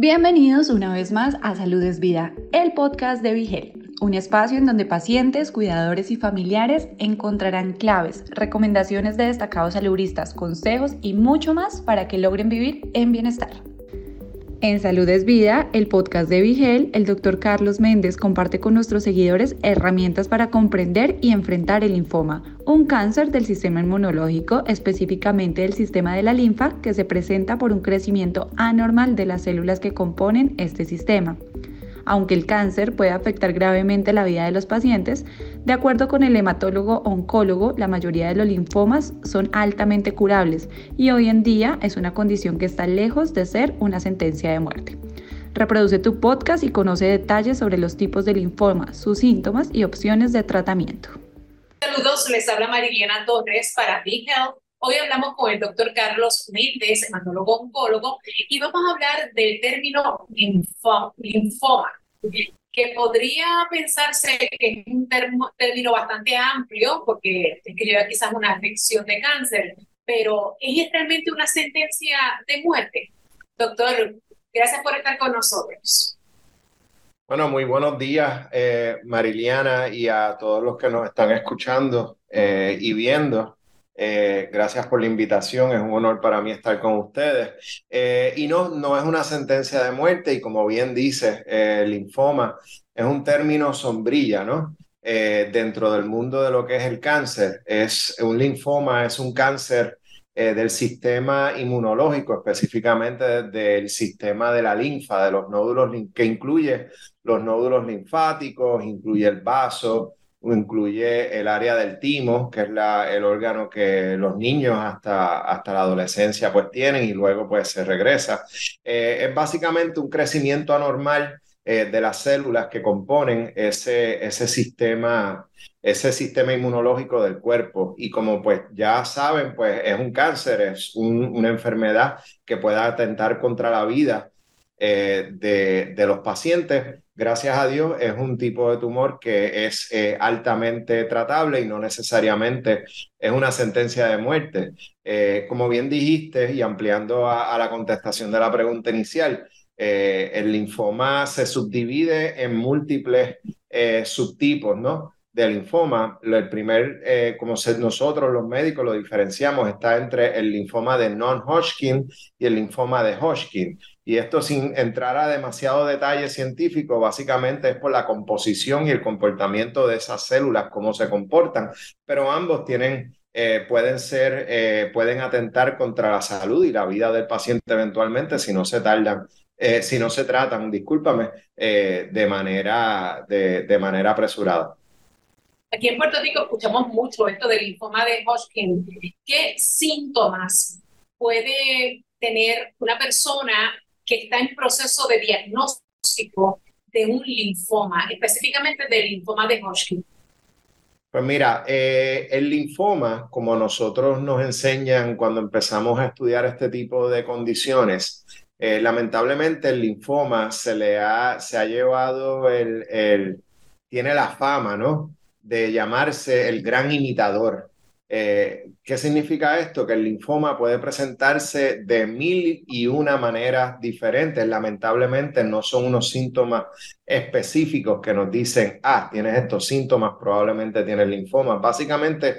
Bienvenidos una vez más a Salud es Vida, el podcast de Vigel, un espacio en donde pacientes, cuidadores y familiares encontrarán claves, recomendaciones de destacados saludistas, consejos y mucho más para que logren vivir en bienestar. En Salud es Vida, el podcast de Vigel, el doctor Carlos Méndez comparte con nuestros seguidores herramientas para comprender y enfrentar el linfoma, un cáncer del sistema inmunológico, específicamente del sistema de la linfa, que se presenta por un crecimiento anormal de las células que componen este sistema. Aunque el cáncer puede afectar gravemente la vida de los pacientes, de acuerdo con el hematólogo oncólogo, la mayoría de los linfomas son altamente curables y hoy en día es una condición que está lejos de ser una sentencia de muerte. Reproduce tu podcast y conoce detalles sobre los tipos de linfoma, sus síntomas y opciones de tratamiento. Saludos, les habla Mariliana Torres para Big Health. Hoy hablamos con el doctor Carlos Méndez, hematólogo oncólogo, y vamos a hablar del término linfoma que podría pensarse que es un término bastante amplio, porque describe quizás una afección de cáncer, pero ¿es realmente una sentencia de muerte? Doctor, gracias por estar con nosotros. Bueno, muy buenos días, eh, Mariliana, y a todos los que nos están escuchando eh, y viendo. Eh, gracias por la invitación, es un honor para mí estar con ustedes. Eh, y no, no es una sentencia de muerte y como bien dice, eh, linfoma es un término sombrilla, ¿no? dentro del mundo de lo que es el cáncer. Es un linfoma, es un cáncer del sistema inmunológico, específicamente del sistema de la linfa, de los nódulos, que incluye los nódulos linfáticos, incluye el vaso, incluye el área del timo, que es la, el órgano que los niños hasta, hasta la adolescencia pues tienen y luego pues se regresa. Eh, es básicamente un crecimiento anormal eh, de las células que componen ese, ese sistema ese sistema inmunológico del cuerpo. Y como pues ya saben, pues es un cáncer, es una enfermedad que puede atentar contra la vida eh, de, de, los pacientes gracias a Dios, es un tipo de tumor que es eh, altamente tratable y no necesariamente es una sentencia de muerte. Eh, como bien dijiste, y ampliando a, la contestación de la pregunta inicial, el linfoma se subdivide en múltiples subtipos, ¿no? de linfoma, el primer, como nosotros los médicos lo diferenciamos, está entre el linfoma de non-Hodgkin y el linfoma de Hodgkin. Y esto sin entrar a demasiado detalle científico, básicamente es por la composición y el comportamiento de esas células, cómo se comportan, pero ambos tienen, eh, pueden ser, eh, pueden atentar contra la salud y la vida del paciente eventualmente si no se tardan, eh, si no se tratan, discúlpame, de, manera, de, de manera apresurada. Aquí en Puerto Rico escuchamos mucho esto del linfoma de Hodgkin. ¿Qué síntomas puede tener una persona que está en proceso de diagnóstico de un linfoma, específicamente del linfoma de Hodgkin? Pues mira, eh, el linfoma, como nosotros nos enseñan cuando empezamos a estudiar este tipo de condiciones, eh, lamentablemente el linfoma se le ha, se ha llevado el, el, tiene la fama, ¿no? De llamarse el gran imitador. Eh, ¿Qué significa esto? Que el linfoma puede presentarse de mil y una maneras diferentes. Lamentablemente no son unos síntomas específicos que nos dicen, ah, tienes estos síntomas, probablemente tienes linfoma. Básicamente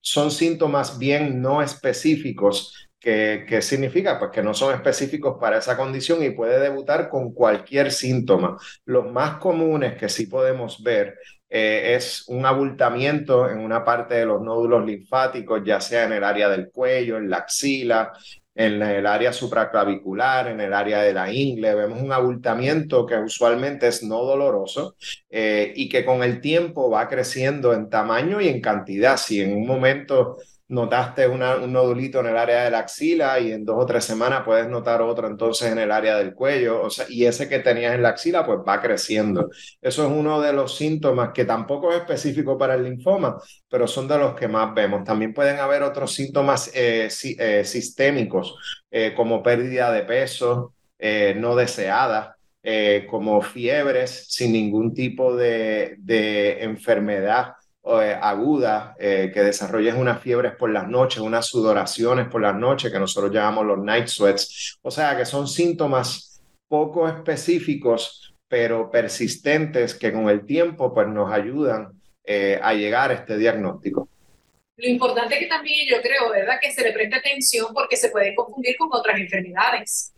son síntomas bien no específicos ¿Qué, ¿Qué, significa? Pues que no son específicos para esa condición y puede debutar con cualquier síntoma. Los más comunes que sí podemos ver eh, es un abultamiento en una parte de los nódulos linfáticos, ya sea en el área del cuello, en la axila, en el área supraclavicular, en el área de la ingle. Vemos un abultamiento que usualmente es no doloroso eh, y que con el tiempo va creciendo en tamaño y en cantidad. Si en un momento notaste un nodulito en el área de la axila y en dos o tres semanas puedes notar otro entonces en el área del cuello, o sea, y ese que tenías en la axila pues va creciendo. Eso es uno de los síntomas que tampoco es específico para el linfoma, pero son de los que más vemos. También pueden haber otros síntomas eh, eh, sistémicos eh, como pérdida de peso no deseada. como fiebres sin ningún tipo de, de enfermedad eh, aguda, eh, que desarrolles unas fiebres por las noches, unas sudoraciones por las noches, que nosotros llamamos los night sweats. O sea, que son síntomas poco específicos, pero persistentes que con el tiempo pues, nos ayudan eh, a llegar a este diagnóstico. Lo importante que también yo creo, ¿verdad?, que se le preste atención porque se puede confundir con otras enfermedades.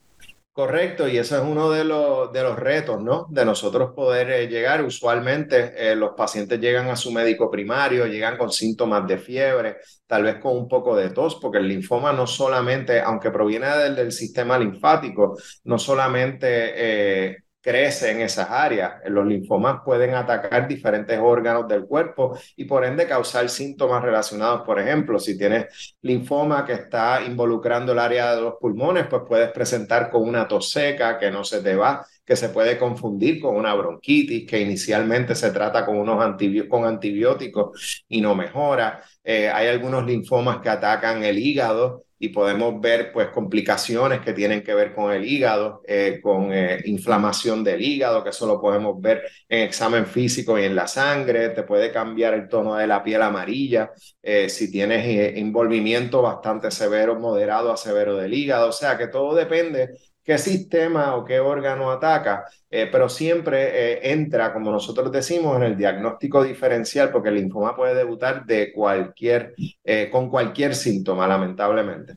Correcto, y eso es uno de los, de los retos, ¿no? De nosotros poder eh, llegar. Usualmente eh, los pacientes llegan a su médico primario, llegan con síntomas de fiebre, tal vez con un poco de tos, porque el linfoma no solamente, aunque proviene del, del sistema linfático, no solamente eh, crece en esas áreas. Los linfomas pueden atacar diferentes órganos del cuerpo y por ende causar síntomas relacionados. Por ejemplo, si tienes linfoma que está involucrando el área de los pulmones, pues puedes presentar con una tos seca que no se te va, que se puede confundir con una bronquitis, que inicialmente se trata con unos antibióticos y no mejora. Eh, hay algunos linfomas que atacan el hígado y podemos ver pues complicaciones que tienen que ver con el hígado, eh, con eh, inflamación del hígado, que eso lo podemos ver en examen físico y en la sangre, te puede cambiar el tono de la piel amarilla, eh, si tienes envolvimiento bastante severo, moderado a severo del hígado, o sea que todo depende qué sistema o qué órgano ataca, eh, pero siempre eh, entra, como nosotros decimos, en el diagnóstico diferencial, porque el linfoma puede debutar de cualquier, eh, con cualquier síntoma, lamentablemente.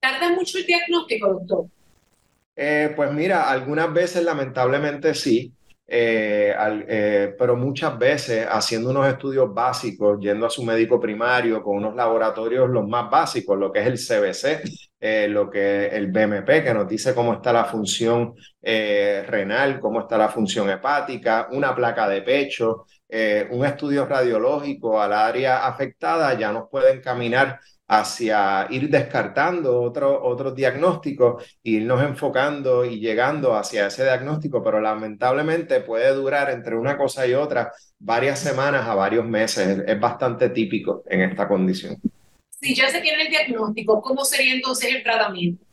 ¿Tarda mucho el diagnóstico, doctor? pues mira, algunas veces lamentablemente sí. Eh, eh, pero muchas veces haciendo unos estudios básicos, yendo a su médico primario con unos laboratorios los más básicos, lo que es el CBC, eh, lo que el BMP, que nos dice cómo está la función renal, cómo está la función hepática, una placa de pecho, un estudio radiológico al área afectada, ya nos pueden caminar hacia ir descartando otros otros diagnósticos, irnos enfocando y llegando hacia ese diagnóstico, pero lamentablemente puede durar entre una cosa y otra varias semanas a varios meses. Es, bastante típico en esta condición. Si ya se tiene el diagnóstico, ¿cómo sería entonces el tratamiento?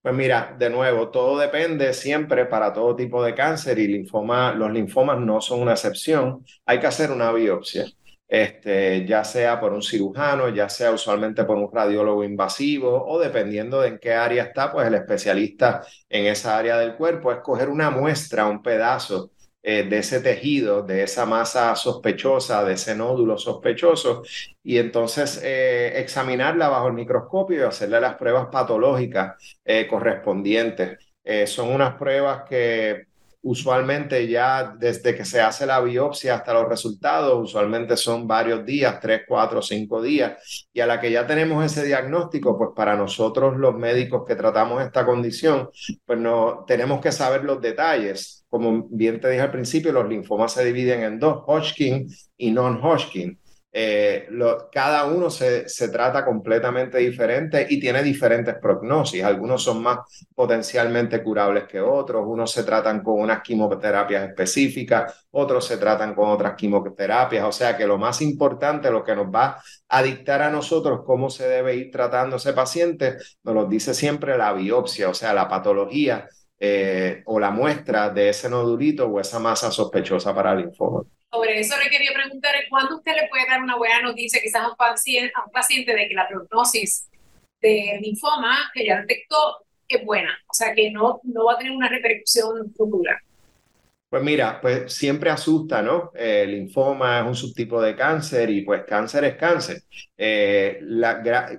Pues mira, de nuevo, todo depende siempre para todo tipo de cáncer y linfoma, los linfomas no son una excepción. Hay que hacer una biopsia este, ya sea por un cirujano, ya sea usualmente por un radiólogo invasivo o dependiendo de en qué área está, pues el especialista en esa área del cuerpo, escoger una muestra, un pedazo eh, de ese tejido, de esa masa sospechosa, de ese nódulo sospechoso, y entonces eh, examinarla bajo el microscopio y hacerle las pruebas patológicas eh, correspondientes. son unas pruebas que usualmente ya desde que se hace la biopsia hasta los resultados, usualmente son varios días, tres, cuatro, cinco días, y a la que ya tenemos ese diagnóstico, pues para nosotros los médicos que tratamos esta condición, pues no tenemos que saber los detalles. Como bien te dije al principio, los linfomas se dividen en dos, Hodgkin y non-Hodgkin. Eh, cada uno se, se, trata completamente diferente y tiene diferentes prognosis. Algunos son más potencialmente curables que otros, unos se tratan con unas quimioterapias específicas, otros se tratan con otras quimioterapias. O sea que lo más importante, lo que nos va a dictar a nosotros cómo se debe ir tratando ese paciente, nos lo dice siempre la biopsia, o sea, la patología eh, o la muestra de ese nodulito o esa masa sospechosa para el linfoma. Sobre eso le quería preguntar, ¿cuándo usted le puede dar una buena noticia quizás a un paciente, a un paciente de que la prognosis de linfoma que ya detectó es buena? O sea, que no, no va a tener una repercusión futura. Pues mira, pues siempre asusta, ¿no? el linfoma es un subtipo de cáncer y pues cáncer es cáncer. Eh,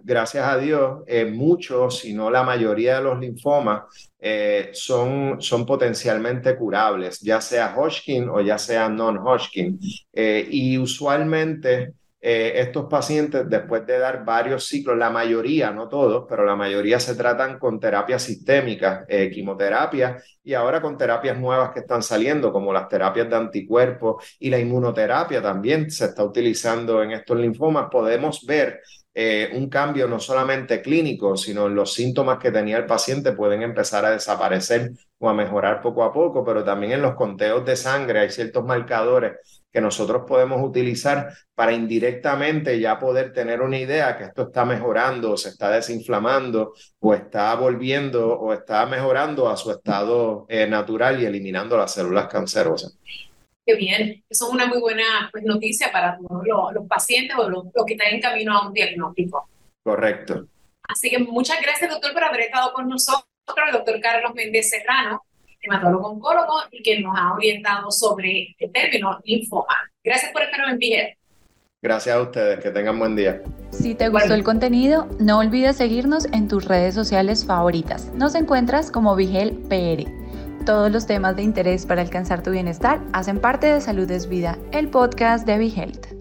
gracias a Dios, eh, muchos, si no la mayoría de los linfomas eh, son, son potencialmente curables, ya sea Hodgkin o ya sea non-Hodgkin. y usualmente eh, estos pacientes, después de dar varios ciclos, la mayoría, no todos, pero la mayoría se tratan con terapias sistémicas, eh, quimioterapia, y ahora con terapias nuevas que están saliendo, como las terapias de anticuerpos y la inmunoterapia también se está utilizando en estos linfomas, podemos ver eh, un cambio no solamente clínico, sino en los síntomas que tenía el paciente pueden empezar a desaparecer o a mejorar poco a poco, pero también en los conteos de sangre hay ciertos marcadores que nosotros podemos utilizar para indirectamente ya poder tener una idea que esto está mejorando, o se está desinflamando, o está volviendo, o está mejorando a su estado eh, natural y eliminando las células cancerosas. Qué bien, eso es una muy buena pues, noticia para los, pacientes o los, los que están en camino a un diagnóstico. Correcto. Así que muchas gracias, doctor, por haber estado con nosotros, el doctor Carlos Méndez Serrano hematólogo oncólogo y que nos ha orientado sobre el término linfoma. Gracias por estar en Vigel. Gracias a ustedes, que tengan buen día. Si te gustó el contenido, no olvides seguirnos en tus redes sociales favoritas. Nos encuentras como Vigel PR. Todos los temas de interés para alcanzar tu bienestar hacen parte de Salud es Vida, el podcast de Vigelte.